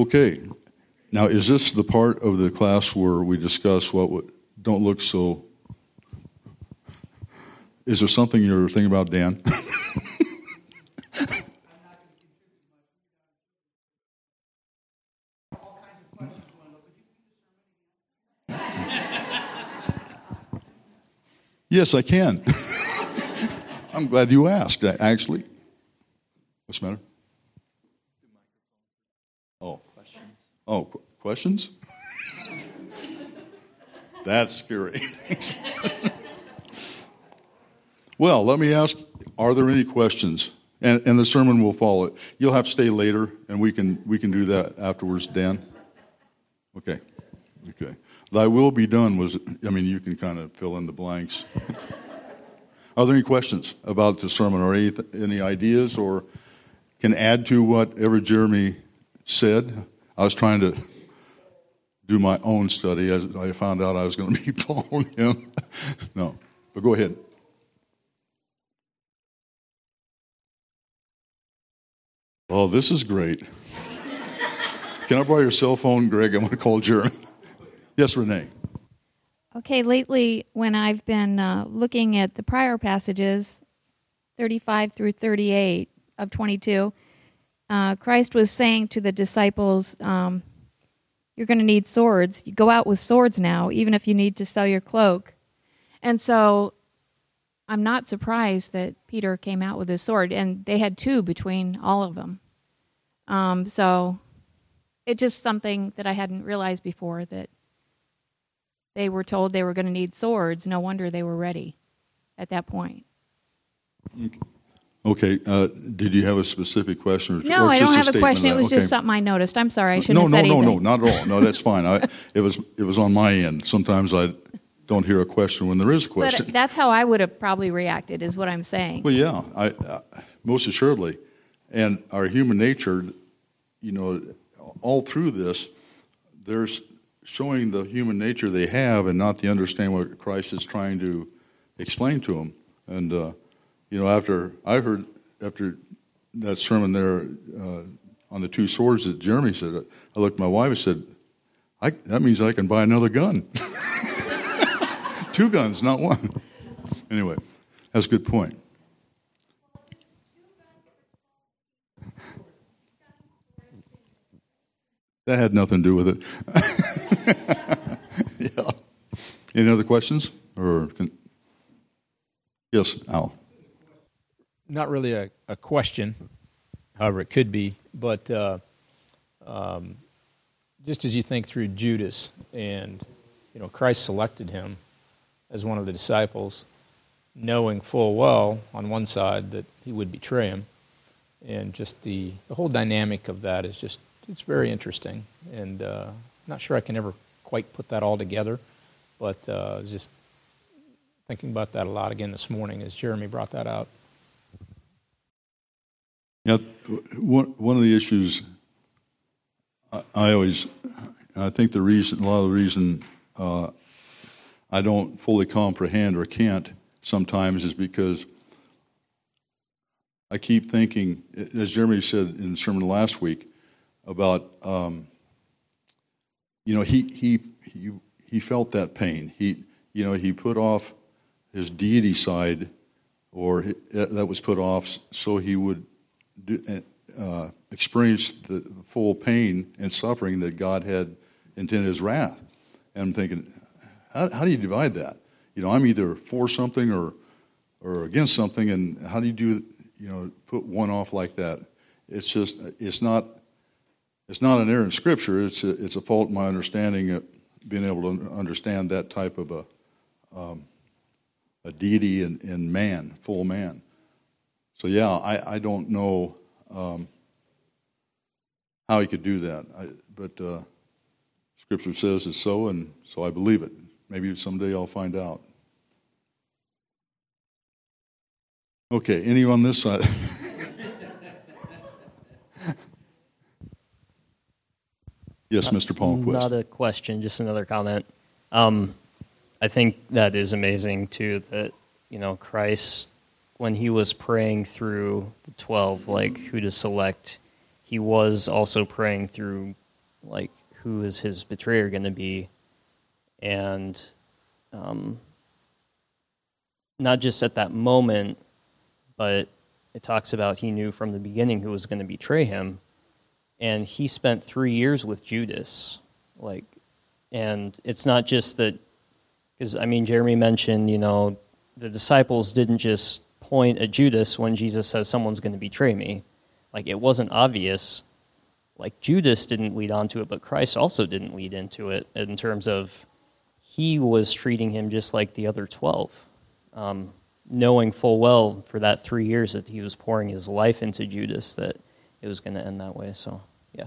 Okay. Now, is this the part of the class where we discuss what would, don't look so? Is there something you're thinking about, Dan? yes, I can. I'm glad you asked, actually. What's the matter? Oh. Oh, qu- questions? That's scary. well, let me ask are there any questions? And, and the sermon will follow. You'll have to stay later, and we can, we can do that afterwards, Dan. Okay. Okay. Thy will be done was, I mean, you can kind of fill in the blanks. Are there any questions about the sermon or any, any ideas or can add to whatever Jeremy said? I was trying to do my own study as I found out I was going to be following him. no, but go ahead. Oh, this is great. Can I borrow your cell phone, Greg? I'm going to call Jeremy. Yes, Renee. Okay, lately, when I've been uh, looking at the prior passages, 35 through 38 of 22, uh, Christ was saying to the disciples, um, You're going to need swords. You go out with swords now, even if you need to sell your cloak. And so I'm not surprised that Peter came out with his sword, and they had two between all of them. Um, so it's just something that I hadn't realized before that they were told they were going to need swords. No wonder they were ready at that point. Okay. Okay, uh, did you have a specific question? Or, no, or I don't have a question. That, it was okay. just something I noticed. I'm sorry. I shouldn't no, have said no. No, no, not at all. No, that's fine. I, it was it was on my end. Sometimes I don't hear a question when there is a question. But that's how I would have probably reacted. Is what I'm saying. Well, yeah, I, I, most assuredly, and our human nature, you know, all through this, there's showing the human nature they have and not the understand what Christ is trying to explain to them. And uh, you know, after I heard after that sermon there uh, on the two swords that Jeremy said, I looked at my wife and said, "That means I can buy another gun." two guns, not one. Anyway, that's a good point. That had nothing to do with it. yeah. Any other questions? Or can... yes, Al. Not really a, a, question, however, it could be, but uh, um, just as you think through Judas and you know Christ selected him as one of the disciples, knowing full well on one side that he would betray him, and just the the whole dynamic of that is just it's very interesting, and uh, not sure I can ever quite put that all together, but uh, just thinking about that a lot again this morning as Jeremy brought that out. Yeah, one of the issues I, always, I think the reason, a lot of the reason uh, I don't fully comprehend or can't sometimes is because I keep thinking, as Jeremy said in the sermon last week, about um, you know he he he he felt that pain. He you know he put off his deity side, or that was put off so he would do, uh, experience the full pain and suffering that God had intended his wrath. And I'm thinking, how, how do you divide that? You know, I'm either for something or or against something, and how do you do you know put one off like that? It's just it's not it's not an error in Scripture. It's a, it's a fault in my understanding of being able to understand that type of a, um, a deity in, in man, full man. So, yeah, I, I don't know um, how he could do that. I, but uh, Scripture says it's so, and so I believe it. Maybe someday I'll find out. Okay, any on this side? Yes, Mr. Palmquist. Not a question, just another comment. Um, I think that is amazing too. That you know, Christ, when he was praying through the twelve, like who to select, he was also praying through like who is his betrayer going to be, and um, not just at that moment, but it talks about he knew from the beginning who was going to betray him, and he spent three years with Judas, like, and it's not just that, because I mean Jeremy mentioned, you know, the disciples didn't just point at Judas when Jesus says someone's going to betray me, like it wasn't obvious. Like Judas didn't lead onto it, but Christ also didn't lead into it in terms of he was treating him just like the other 12, um, knowing full well for that three years that he was pouring his life into Judas that it was going to end that way. So, yeah.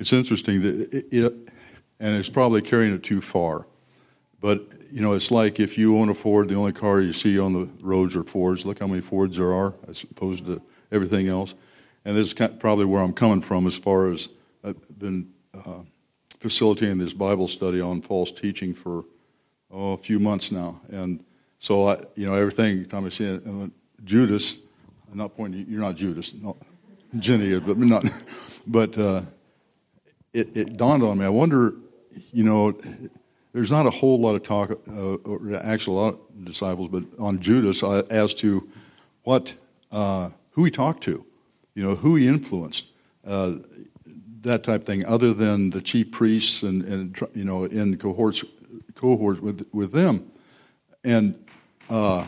It's interesting that it, it, and it's probably carrying it too far. But, you know, it's like if you own a Ford, the only car you see on the roads are Fords. Look how many Fords there are as opposed to everything else. And this is probably where I'm coming from as far as I've been uh, facilitating this Bible study on false teaching for oh, a few months now. And so, I, you know, everything, time I see Judas, I'm not pointing, you're not Judas, no, Jenny but not, but uh, it, it dawned on me. I wonder, you know, there's not a whole lot of talk, uh, or actually a lot of disciples, but on Judas uh, as to what, uh, who he talked to, you know, who he influenced. Uh, that type of thing, other than the chief priests and, and you know in cohorts cohorts with with them, and uh,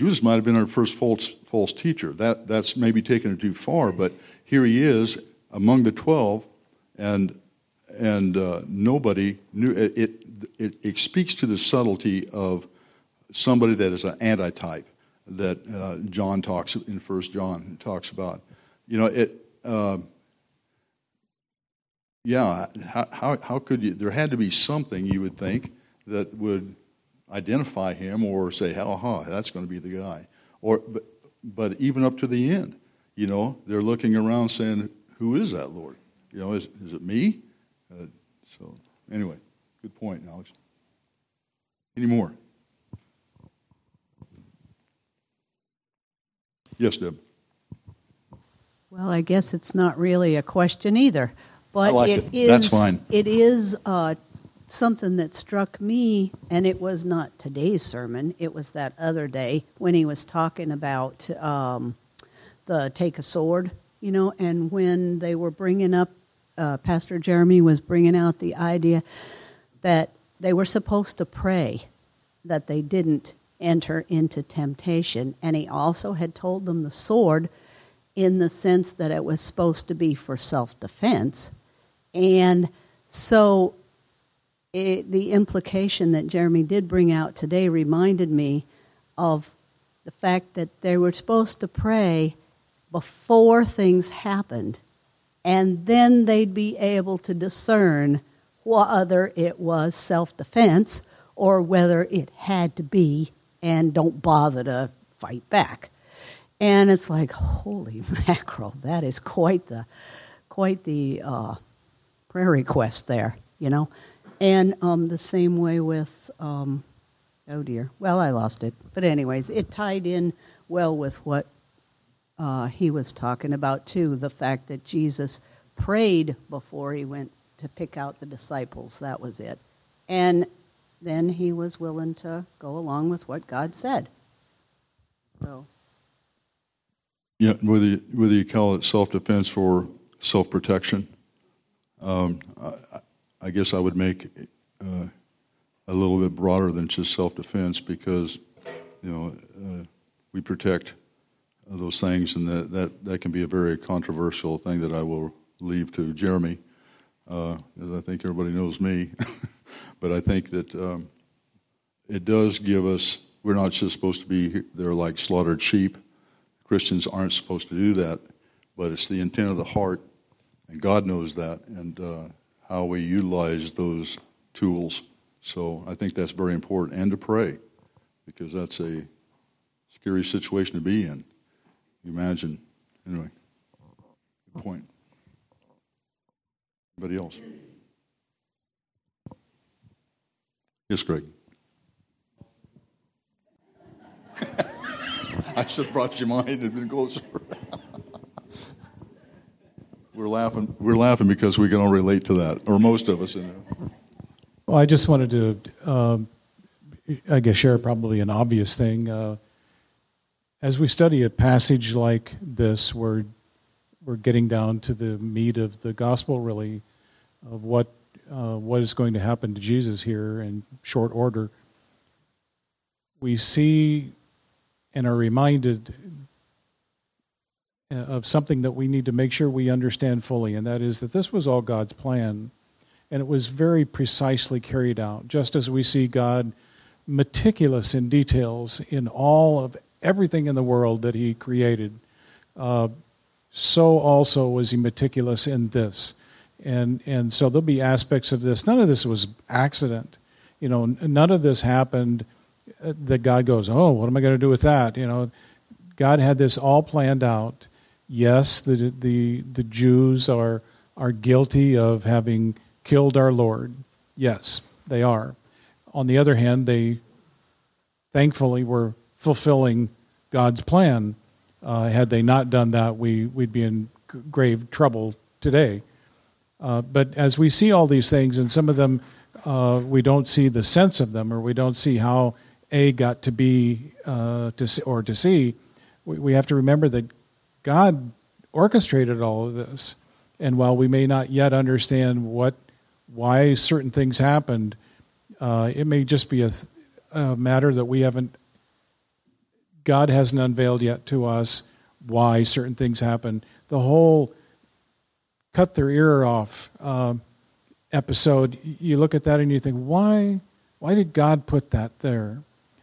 Judas might have been our first false false teacher. That that's maybe taken it too far, but here he is among the twelve, and and uh, nobody knew it, it, it. It speaks to the subtlety of somebody that is an antitype that uh, John talks in First John talks about. You know it. Uh, yeah, how, how, how could you? There had to be something you would think that would identify him or say, "Ha ha, that's going to be the guy." Or, but, but even up to the end, you know, they're looking around saying, "Who is that Lord? You know, is is it me?" Uh, so, anyway, good point, Alex. Any more? Yes, Deb. Well, I guess it's not really a question either. But like it it. is, That's fine. It is uh, something that struck me, and it was not today's sermon. It was that other day when he was talking about um, the take a sword, you know, and when they were bringing up, uh, Pastor Jeremy was bringing out the idea that they were supposed to pray that they didn't enter into temptation, and he also had told them the sword in the sense that it was supposed to be for self defense and so it, the implication that Jeremy did bring out today reminded me of the fact that they were supposed to pray before things happened, and then they'd be able to discern whether it was self defense or whether it had to be, and don't bother to fight back. And it's like, holy mackerel, that is quite the, quite the uh, prayer request there, you know. And um, the same way with, um, oh dear, well, I lost it. But, anyways, it tied in well with what uh, he was talking about, too the fact that Jesus prayed before he went to pick out the disciples. That was it. And then he was willing to go along with what God said. So. Yeah, whether you, whether you call it self defense or self protection, um, I, I, guess I would make uh, a little bit broader than just self-defense because, you know, uh, we protect those things, and that, that, that can be a very controversial thing that I will leave to Jeremy, uh, as I think everybody knows me. but I think that um, it does give us, we're not just supposed to be there like slaughtered sheep. Christians aren't supposed to do that, but it's the intent of the heart and God knows that, and uh, how we utilize those tools. So I think that's very important, and to pray, because that's a scary situation to be in. Imagine. Anyway, good point. Anybody else? Yes, Greg. I should have brought you mine and been closer. We're laughing. We're laughing because we can all relate to that, or most of us. Well, I just wanted to, uh, I guess, share probably an obvious thing. Uh, as we study a passage like this, we're we're getting down to the meat of the gospel, really, of what uh, what is going to happen to Jesus here in short order. We see and are reminded uh, of something that we need to make sure we understand fully, and that is that this was all God's plan, and it was very precisely carried out, just as we see God meticulous in details in all of everything in the world that He created. Uh, so also was He meticulous in this, and and so there'll be aspects of this. None of this was accident, you know. None of this happened uh, that God goes, oh, what am I going to do with that? You know, God had this all planned out. Yes, the the the Jews are are guilty of having killed our Lord. Yes, they are. On the other hand, they thankfully were fulfilling God's plan. Uh, had they not done that, we we'd be in grave trouble today. Uh, but as we see all these things, and some of them uh, we don't see the sense of them, or we don't see how a got to be uh, to see, or to C, we, we have to remember that God orchestrated all of this. And while we may not yet understand what why certain things happened, uh, it may just be a, a matter that we haven't. God hasn't unveiled yet to us why certain things happen. The whole cut their ear off uh, episode, you look at that and you think, why? Why did God put that there?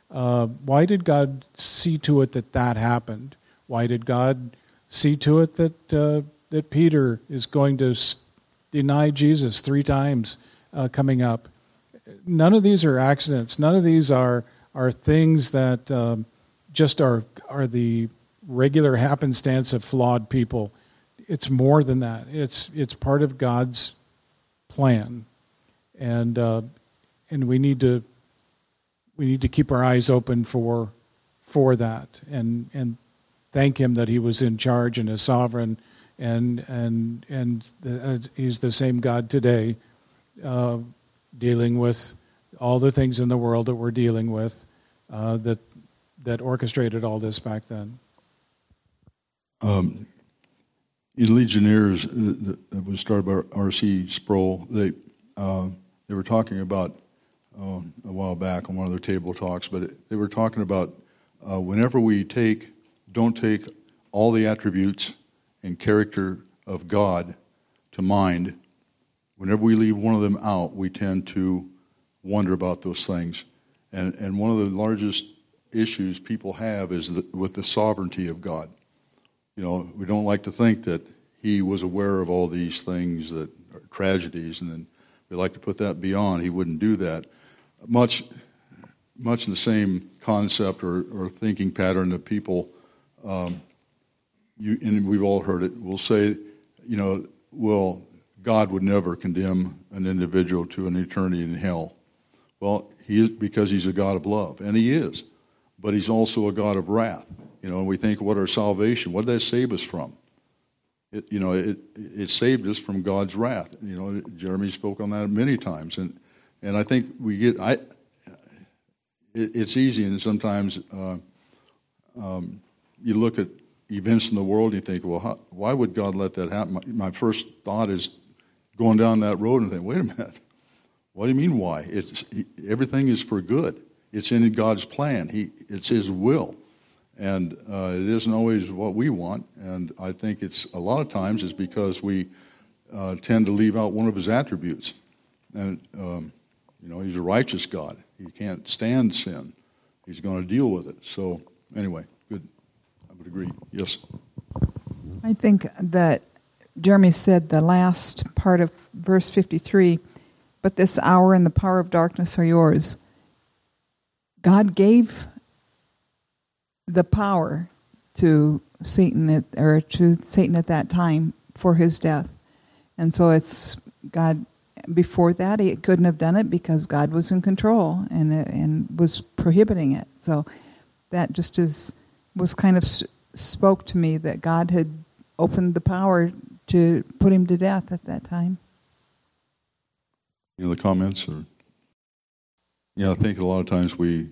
Uh, why did God see to it that that happened? Why did God see to it that uh, that Peter is going to deny Jesus three times uh, coming up? None of these are accidents. None of these are are things that um, just are are the regular happenstance of flawed people. It's more than that. It's it's part of God's plan, and uh, and we need to we need to keep our eyes open for for that and and thank him that he was in charge and is sovereign and and and the, uh, he's the same God today uh, dealing with all the things in the world that we're dealing with uh, that that orchestrated all this back then. Um, in Ligonier's, uh, that was started by R.C. Sproul. They uh, they were talking about oh, a while back on one of their table talks, but they were talking about uh, whenever we take, don't take all the attributes and character of God to mind, whenever we leave one of them out, we tend to wonder about those things. And, and one of the largest issues people have is the, with the sovereignty of God. You know, we don't like to think that He was aware of all these things that are tragedies, and then we like to put that beyond. He wouldn't do that much, much the same concept or, or thinking pattern that people, um, you, and we've all heard it, will say, you know, well, God would never condemn an individual to an eternity in hell. Well, he is because he's a God of love, and he is, but he's also a God of wrath. You know, and we think, what our salvation? What did that save us from? It, you know, it, it saved us from God's wrath. You know, Jeremy spoke on that many times, and and I think we get I. It, it's easy, and sometimes uh, um, you look at events in the world and you think, well, how, why would God let that happen? My, my, first thought is going down that road and think, wait a minute, what do you mean why? It's everything is for good. It's in God's plan. He, it's His will, and uh, it isn't always what we want. And I think it's a lot of times is because we uh, tend to leave out one of His attributes, and. Um, you know, he's a righteous God. He can't stand sin. He's going to deal with it. So, anyway, good. I would agree. Yes. I think that Jeremy said the last part of verse 53 but this hour and the power of darkness are yours. God gave the power to Satan at, or to Satan at that time for his death. And so it's God before that, he couldn't have done it because God was in control and and was prohibiting it. So that just is was kind of spoke to me that God had opened the power to put him to death at that time. Any other comments? Or yeah, I think a lot of times we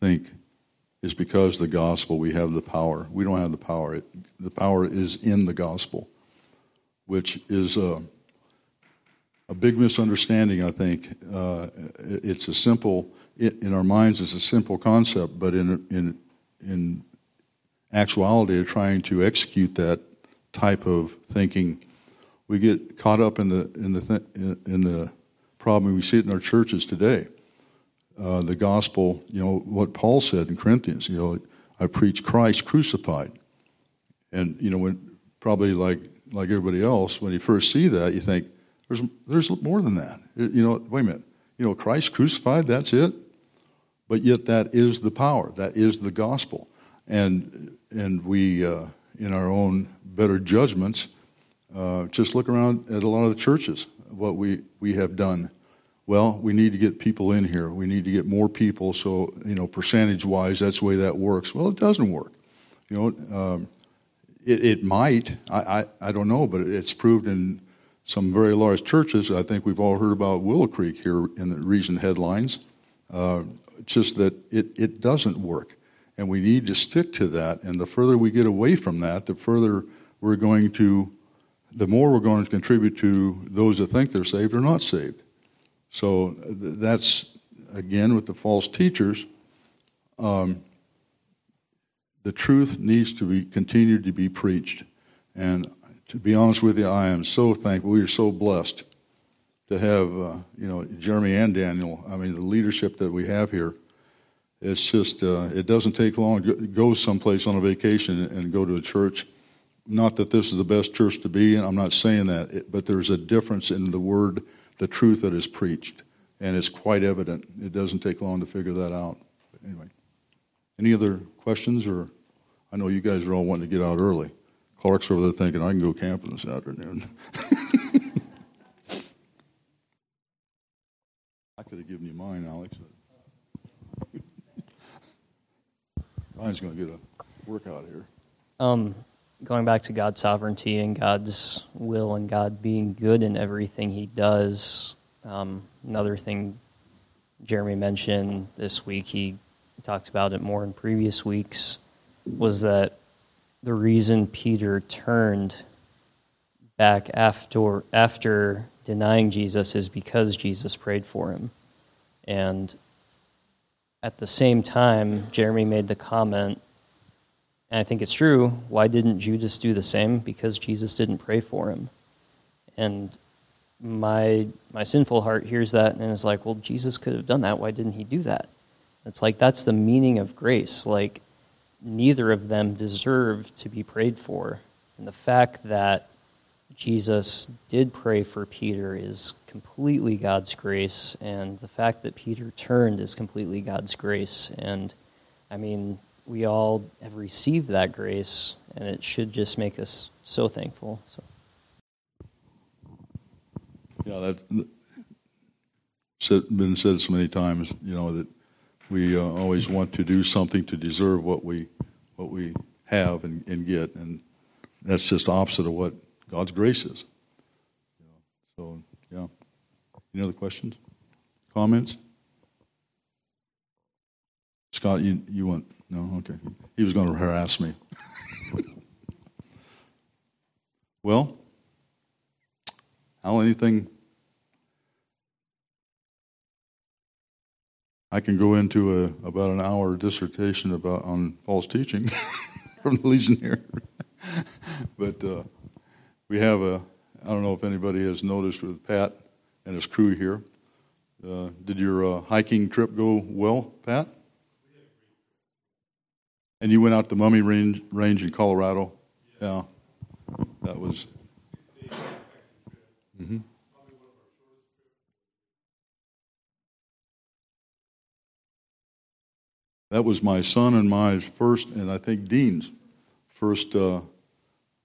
think it's because the gospel we have the power. We don't have the power. It, the power is in the gospel, which is a, a big misunderstanding. I think uh, it, it's a simple it, in our minds. It's a simple concept, but in in in actuality, trying to execute that type of thinking, we get caught up in the in the th- in the problem. We see it in our churches today. Uh, the gospel, you know, what Paul said in Corinthians, you know, I preach Christ crucified. And, you know, when probably like, like everybody else, when you first see that, you think, there's, there's more than that. You know, wait a minute. You know, Christ crucified, that's it? But yet that is the power. That is the gospel. And, and we, uh, in our own better judgments, uh, just look around at a lot of the churches, what we, we have done well, we need to get people in here. We need to get more people. So, you know, percentage wise, that's the way that works. Well, it doesn't work. You know, um, it, it might. I, I, I don't know, but it's proved in some very large churches. I think we've all heard about Willow Creek here in the recent headlines. Uh, just that it, it doesn't work. And we need to stick to that. And the further we get away from that, the further we're going to, the more we're going to contribute to those that think they're saved or not saved. So that's, again, with the false teachers. Um, the truth needs to be continued to be preached. And to be honest with you, I am so thankful. We are so blessed to have, uh, you know, Jeremy and Daniel. I mean, the leadership that we have here. It's just, uh, it doesn't take long go someplace on a vacation and go to a church. Not that this is the best church to be in, I'm not saying that, but there's a difference in the word the truth that is preached. And it's quite evident. It doesn't take long to figure that out. But anyway, any other questions? Or I know you guys are all wanting to get out early. Clark's over there thinking, I can go camping this afternoon. I could have given you mine, Alex. Ryan's going to get a workout here. Um, going back to God's sovereignty and God's will and God being good in everything He does. Um, another thing Jeremy mentioned this week, he talked about it more in previous weeks, was that the reason Peter turned back after after denying Jesus is because Jesus prayed for him. And at the same time, Jeremy made the comment and I think it's true. Why didn't Judas do the same? Because Jesus didn't pray for him. And my my sinful heart hears that and is like, well, Jesus could have done that. Why didn't he do that? It's like that's the meaning of grace. Like neither of them deserve to be prayed for. And the fact that Jesus did pray for Peter is completely God's grace, and the fact that Peter turned is completely God's grace. And I mean, we all have received that grace, and it should just make us so thankful. So. Yeah, that's been said so many times. You know that we uh, always want to do something to deserve what we what we have and, and get, and that's just opposite of what God's grace is. So, yeah. Any other questions, comments? Scott, you you want no, okay. He was going to harass me. well, Al, anything? I can go into a, about an hour dissertation about on false teaching from the Ligonier, but uh, we have a. I don't know if anybody has noticed with Pat and his crew here. Uh, did your uh, hiking trip go well, Pat? And you went out to the Mummy Range, range in Colorado? Yeah. That was. Mm-hmm. That was my son and my first, and I think Dean's first uh,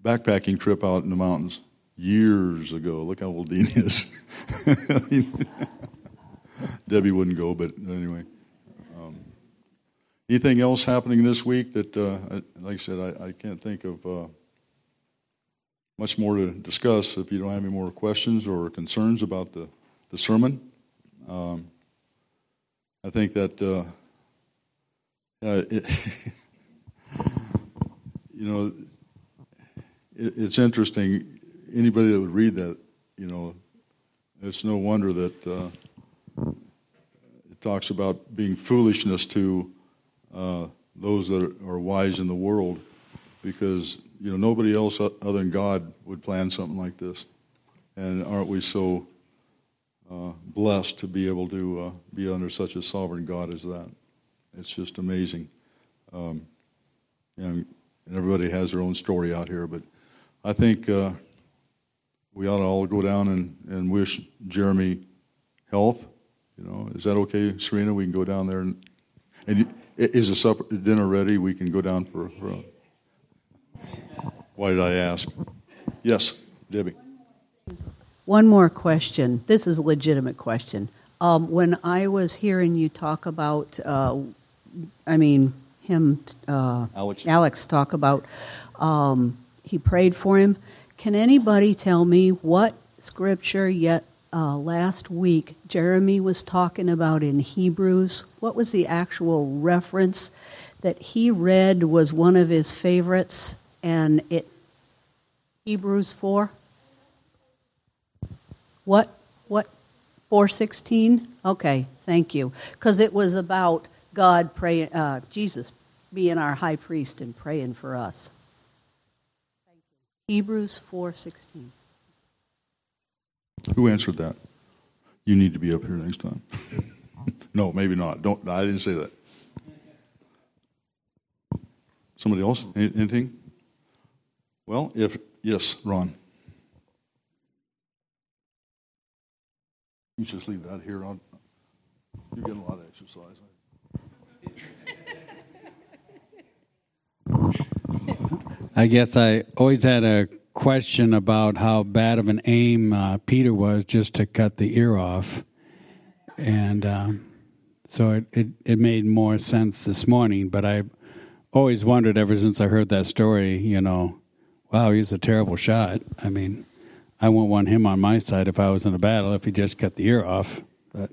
backpacking trip out in the mountains years ago. Look how old Dean is. Debbie wouldn't go, but anyway. Anything else happening this week that, uh, like I said, I, I can't think of. Uh, much more to discuss if you don't have any more questions or concerns about the, the sermon. Um, I think that, uh, it, you know, it, it's interesting. Anybody that would read that, you know, it's no wonder that uh, it talks about being foolishness to uh, those that are wise in the world, because you know nobody else other than God would plan something like this, and aren't we so uh, blessed to be able to uh, be under such a sovereign God as that? It's just amazing. Um, and everybody has their own story out here, but I think uh, we ought to all go down and, and wish Jeremy health. You know, is that okay, Serena? We can go down there and, and is the supper dinner ready? We can go down for. for a, why did I ask? Yes, Debbie. One more question. This is a legitimate question. Um, when I was hearing you talk about, uh, I mean, him, uh, Alex. Alex talk about, um, he prayed for him. Can anybody tell me what scripture yet uh, last week Jeremy was talking about in Hebrews? What was the actual reference that he read was one of his favorites? And it, Hebrews 4? What? What? 416? Okay, thank you. Because it was about God praying, uh, Jesus being our high priest and praying for us. Hebrews 4:16. Who answered that? You need to be up here next time. no, maybe not. Don't. I didn't say that. Somebody else? Anything? Well, if yes, Ron. You just leave that here. On. You're getting a lot of exercise. I guess I always had a question about how bad of an aim uh, Peter was just to cut the ear off. And um, so it, it, it, made more sense this morning. But I always wondered ever since I heard that story, you know, wow, he's a terrible shot. I mean, I wouldn't want him on my side if I was in a battle if he just cut the ear off. But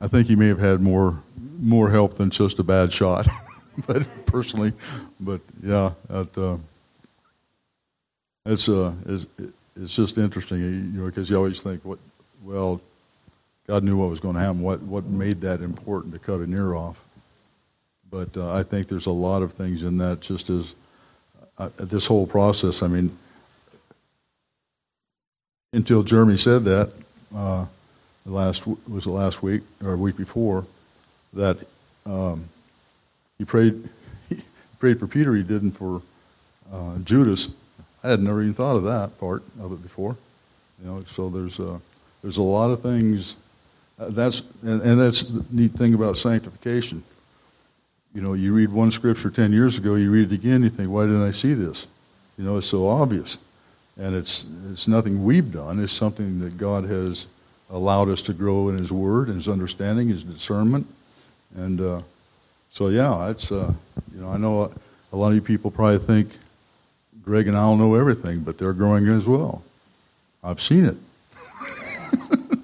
I think he may have had more more help than just a bad shot. but personally, but yeah, at, uh, it's uh, it's, it's just interesting, you know, because you always think, what, well, God knew what was going to happen. What what made that important to cut an ear off? But uh, I think there's a lot of things in that. Just as uh, this whole process, I mean, until Jeremy said that, uh, last was the last week or week before, that um, he prayed, for Peter. He didn't for uh, Judas. I had never even thought of that part of it before. You know, so there's a, there's a lot of things. Uh, that's and, and that's the neat thing about sanctification. You know, you read one scripture ten years ago, you read it again, you think, why didn't I see this? You know, it's so obvious, and it's it's nothing we've done. It's something that God has allowed us to grow in His Word, and His understanding, His discernment, and uh, so yeah, it's uh, you know I know a lot of you people probably think Greg and Al know everything, but they're growing as well. I've seen it.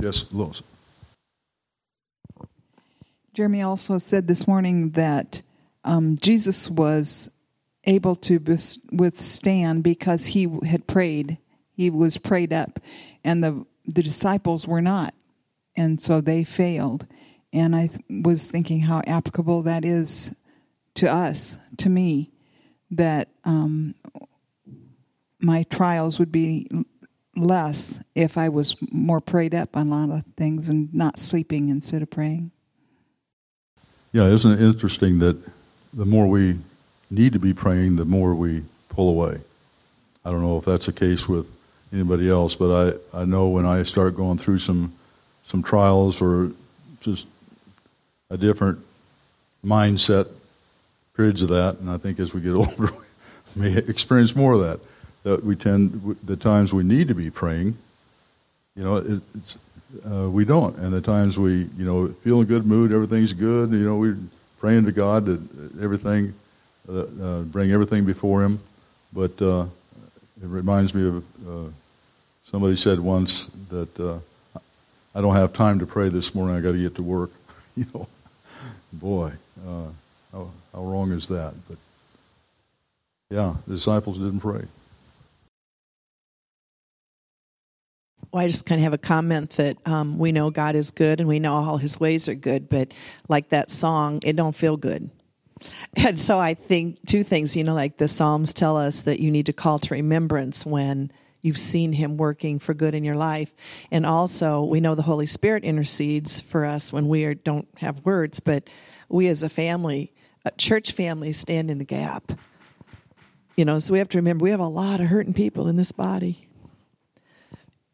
yes, Lois. Jeremy also said this morning that um, Jesus was able to withstand because he had prayed. He was prayed up, and the the disciples were not, and so they failed. And I was thinking how applicable that is to us, to me, that um, my trials would be less if I was more prayed up on a lot of things and not sleeping instead of praying. Yeah, isn't it interesting that the more we need to be praying, the more we pull away? I don't know if that's the case with anybody else, but I, I know when I start going through some some trials or just a different mindset, periods of that, and I think as we get older, we may experience more of that. That we tend, the times we need to be praying, you know, it, it's uh, we don't, and the times we, you know, feel in good mood, everything's good, you know, we're praying to God that everything uh, uh, bring everything before Him. But uh, it reminds me of uh, somebody said once that uh, I don't have time to pray this morning. I got to get to work. you know, boy, uh, how, how wrong is that? But yeah, the disciples didn't pray. Well, I just kind of have a comment that um, we know God is good and we know all His ways are good, but like that song, it don't feel good. And so I think two things, you know, like the Psalms tell us that you need to call to remembrance when you've seen Him working for good in your life, and also we know the Holy Spirit intercedes for us when we are, don't have words, but we as a family, a church family, stand in the gap. You know, so we have to remember we have a lot of hurting people in this body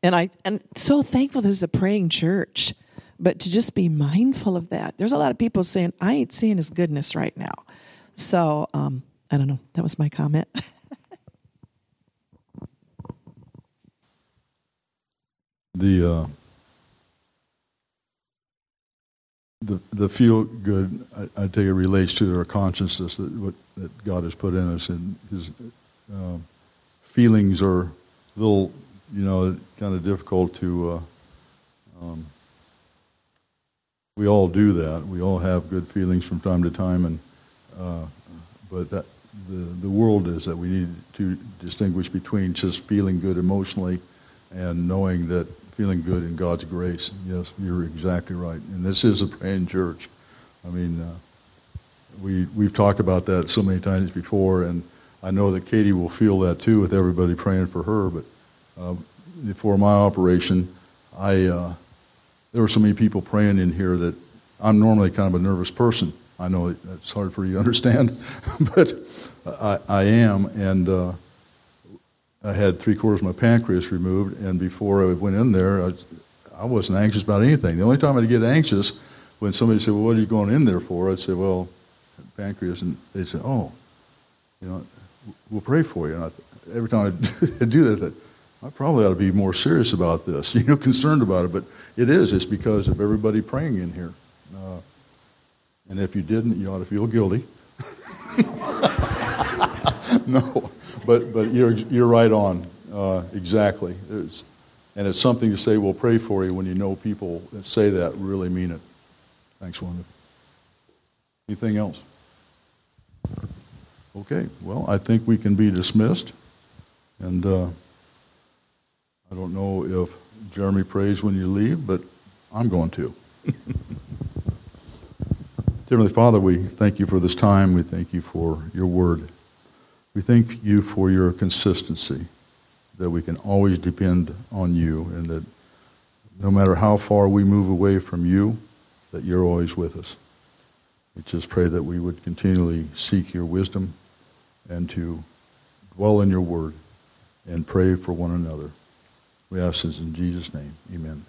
and I and so thankful there's a praying church, but to just be mindful of that. There's a lot of people saying, I ain't seeing his goodness right now. So um, I don't know. That was my comment. the uh, the the feel good I, I take it relates to our consciousness that what that God has put in us and his uh, feelings are a little you know, kind of difficult to. Uh, um, we all do that. We all have good feelings from time to time, and uh, but that the the world is that we need to distinguish between just feeling good emotionally and knowing that feeling good in God's grace. Yes, you're exactly right. And this is a praying church. I mean, uh, we we've talked about that so many times before, and I know that Katie will feel that too with everybody praying for her. But uh, before my operation, I uh, there were so many people praying in here that I'm normally kind of a nervous person. I know it's hard for you to understand, but I, I am, and uh, I had three quarters of my pancreas removed, and before I went in there, I, I wasn't anxious about anything. The only time I'd get anxious when somebody said, "Well, what are you going in there for?" I'd say, "Well, pancreas," and they'd say, "Oh, you know, we'll pray for you." And I, every time I do that, I probably ought to be more serious about this, you know, concerned about it. But it is. It's because of everybody praying in here. Uh, and if you didn't, you ought to feel guilty. no, but but you're you're right on uh, exactly. It's, and it's something to say. We'll pray for you when you know people that say that really mean it. Thanks, Wanda. Anything else? Okay. Well, I think we can be dismissed, and. Uh, I don't know if Jeremy prays when you leave, but I'm going to. Heavenly Father, we thank you for this time. We thank you for your word. We thank you for your consistency, that we can always depend on you, and that no matter how far we move away from you, that you're always with us. We just pray that we would continually seek your wisdom and to dwell in your word and pray for one another. We ask this in Jesus' name. Amen.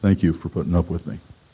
Thank you for putting up with me.